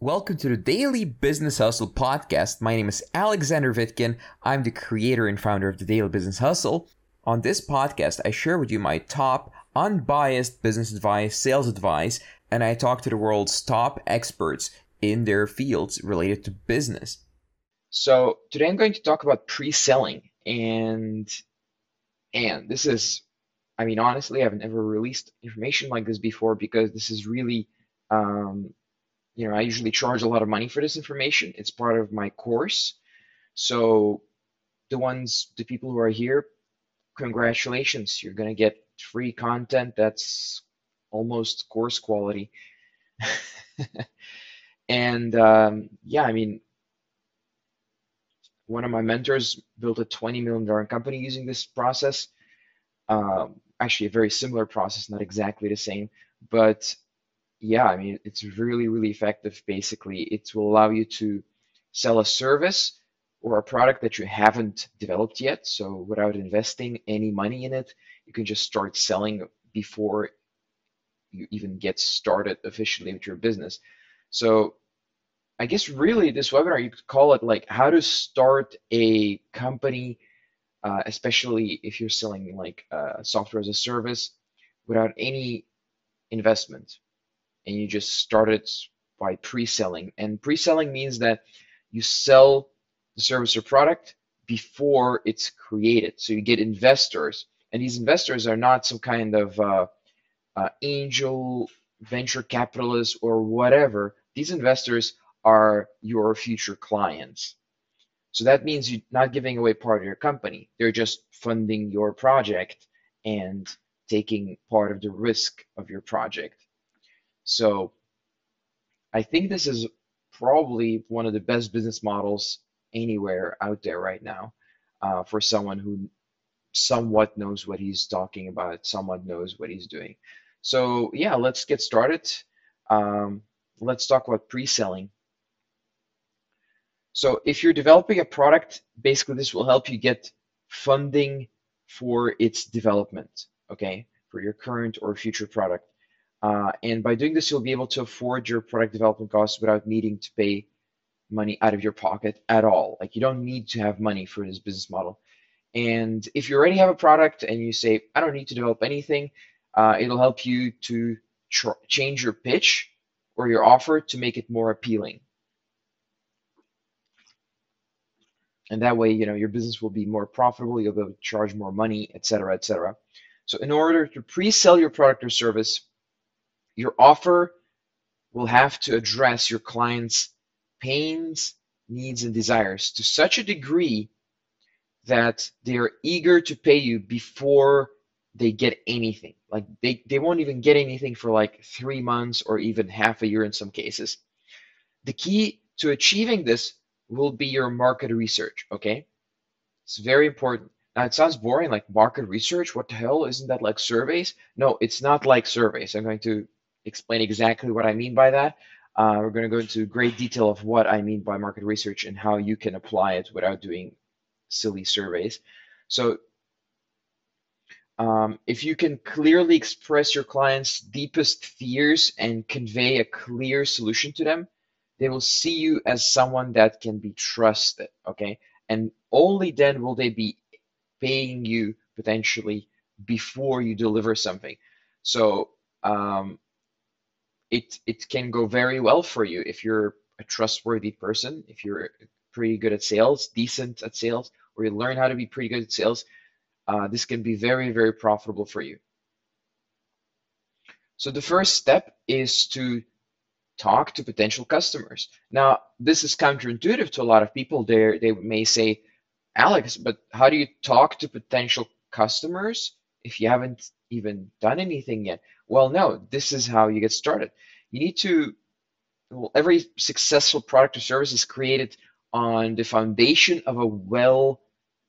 Welcome to the Daily Business Hustle podcast. My name is Alexander Vitkin. I'm the creator and founder of the Daily Business Hustle. On this podcast, I share with you my top unbiased business advice, sales advice, and I talk to the world's top experts in their fields related to business. So today I'm going to talk about pre-selling and and this is I mean honestly I've never released information like this before because this is really um, you know I usually charge a lot of money for this information. It's part of my course. So the ones the people who are here congratulations you're going to get free content that's almost course quality. and um, yeah, I mean one of my mentors built a $20 million company using this process. Um, actually, a very similar process, not exactly the same, but yeah, I mean, it's really, really effective. Basically, it will allow you to sell a service or a product that you haven't developed yet. So without investing any money in it, you can just start selling before you even get started officially with your business. So I guess really this webinar, you could call it like how to start a company, uh, especially if you're selling like uh, software as a service without any investment. And you just start it by pre-selling. And pre-selling means that you sell the service or product before it's created. So you get investors. And these investors are not some kind of uh, uh angel, venture capitalists, or whatever. These investors are your future clients. So that means you're not giving away part of your company. They're just funding your project and taking part of the risk of your project. So I think this is probably one of the best business models anywhere out there right now uh, for someone who somewhat knows what he's talking about, somewhat knows what he's doing. So yeah, let's get started. Um, let's talk about pre-selling. So if you're developing a product, basically this will help you get funding for its development, okay, for your current or future product. Uh, and by doing this, you'll be able to afford your product development costs without needing to pay money out of your pocket at all. Like you don't need to have money for this business model. And if you already have a product and you say, I don't need to develop anything, uh, it'll help you to change your pitch or your offer to make it more appealing. and that way you know your business will be more profitable you'll be able to charge more money etc etc so in order to pre-sell your product or service your offer will have to address your client's pains needs and desires to such a degree that they are eager to pay you before they get anything like they, they won't even get anything for like three months or even half a year in some cases the key to achieving this will be your market research, okay? It's very important. Now, it sounds boring, like market research. What the hell? Isn't that like surveys? No, it's not like surveys. I'm going to explain exactly what I mean by that. Uh, we're going to go into great detail of what I mean by market research and how you can apply it without doing silly surveys. So um, if you can clearly express your client's deepest fears and convey a clear solution to them, they will see you as someone that can be trusted, okay? And only then will they be paying you potentially before you deliver something. So um, it it can go very well for you if you're a trustworthy person, if you're pretty good at sales, decent at sales, or you learn how to be pretty good at sales. Uh, this can be very very profitable for you. So the first step is to talk to potential customers. Now, this is counterintuitive to a lot of people. They they may say, Alex, but how do you talk to potential customers if you haven't even done anything yet? Well, no, this is how you get started. You need to well, every successful product or service is created on the foundation of a well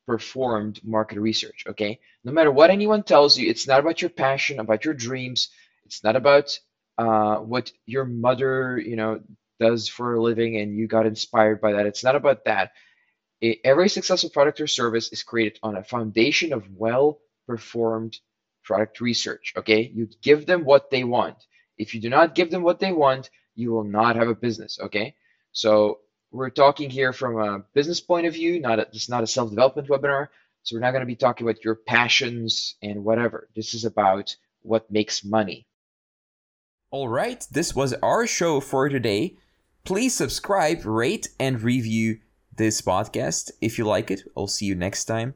performed market research. Okay. No matter what anyone tells you, it's not about your passion, about your dreams. It's not about uh, what your mother, you know, does for a living and you got inspired by that. It's not about that. It, every successful product or service is created on a foundation of well performed product research. Okay, you give them what they want. If you do not give them what they want, you will not have a business. Okay, so we're talking here from a business point of view, not a, it's not a self-development webinar. So we're not going to be talking about your passions and whatever. This is about what makes money. All right, this was our show for today. Please subscribe, rate, and review this podcast if you like it. I'll see you next time.